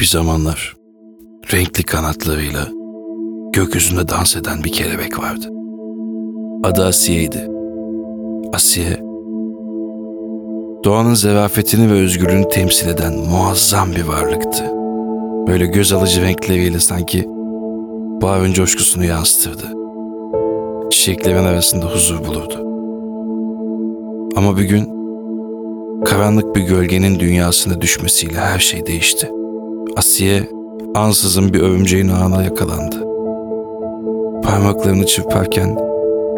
Bir zamanlar renkli kanatlarıyla gökyüzünde dans eden bir kelebek vardı. Adı Asiye'ydi. Asiye, doğanın zerafetini ve özgürlüğünü temsil eden muazzam bir varlıktı. Böyle göz alıcı renkleriyle sanki baharın coşkusunu yansıtırdı. Çiçeklerin arasında huzur bulurdu. Ama bir gün karanlık bir gölgenin dünyasına düşmesiyle her şey değişti. Asiye ansızın bir örümceğin ağına yakalandı. Parmaklarını çırparken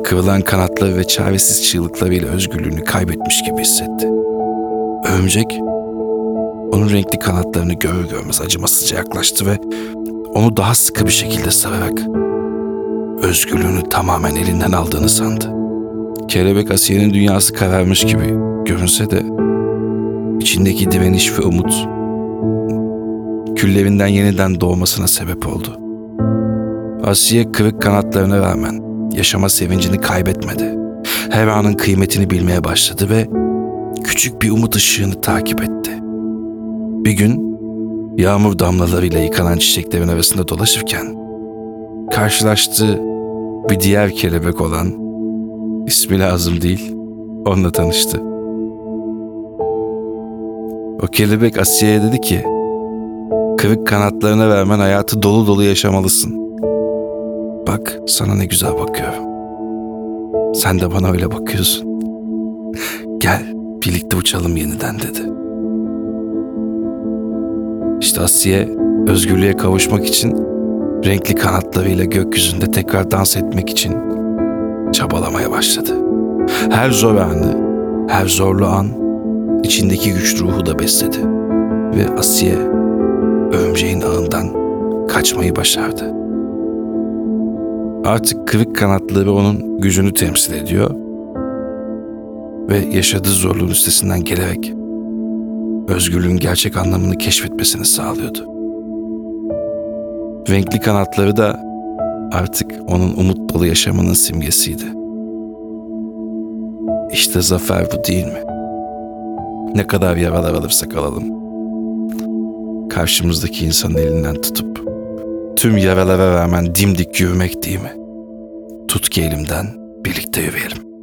kıvrılan kanatları ve çaresiz çığlıklarıyla özgürlüğünü kaybetmiş gibi hissetti. Örümcek onun renkli kanatlarını görür görmez acımasızca yaklaştı ve onu daha sıkı bir şekilde sararak özgürlüğünü tamamen elinden aldığını sandı. Kelebek Asiye'nin dünyası kararmış gibi görünse de içindeki direniş ve umut küllerinden yeniden doğmasına sebep oldu. Asiye kırık kanatlarına rağmen yaşama sevincini kaybetmedi. Her anın kıymetini bilmeye başladı ve küçük bir umut ışığını takip etti. Bir gün yağmur damlalarıyla yıkanan çiçeklerin arasında dolaşırken karşılaştığı bir diğer kelebek olan ismi lazım değil onunla tanıştı. O kelebek Asiye'ye dedi ki kırık kanatlarına rağmen hayatı dolu dolu yaşamalısın. Bak sana ne güzel bakıyorum. Sen de bana öyle bakıyorsun. Gel birlikte uçalım yeniden dedi. İşte Asiye özgürlüğe kavuşmak için renkli kanatlarıyla gökyüzünde tekrar dans etmek için çabalamaya başladı. Her zor anı, her zorlu an içindeki güç ruhu da besledi. Ve Asiye örümceğin ağından kaçmayı başardı. Artık kırık kanatları onun gücünü temsil ediyor ve yaşadığı zorluğun üstesinden gelerek özgürlüğün gerçek anlamını keşfetmesini sağlıyordu. Renkli kanatları da artık onun umut dolu yaşamının simgesiydi. İşte zafer bu değil mi? Ne kadar yaralar alırsak alalım. Karşımızdaki insanın elinden tutup tüm yaralara rağmen dimdik yürümek değil mi? Tut ki elimden birlikte yürüyelim.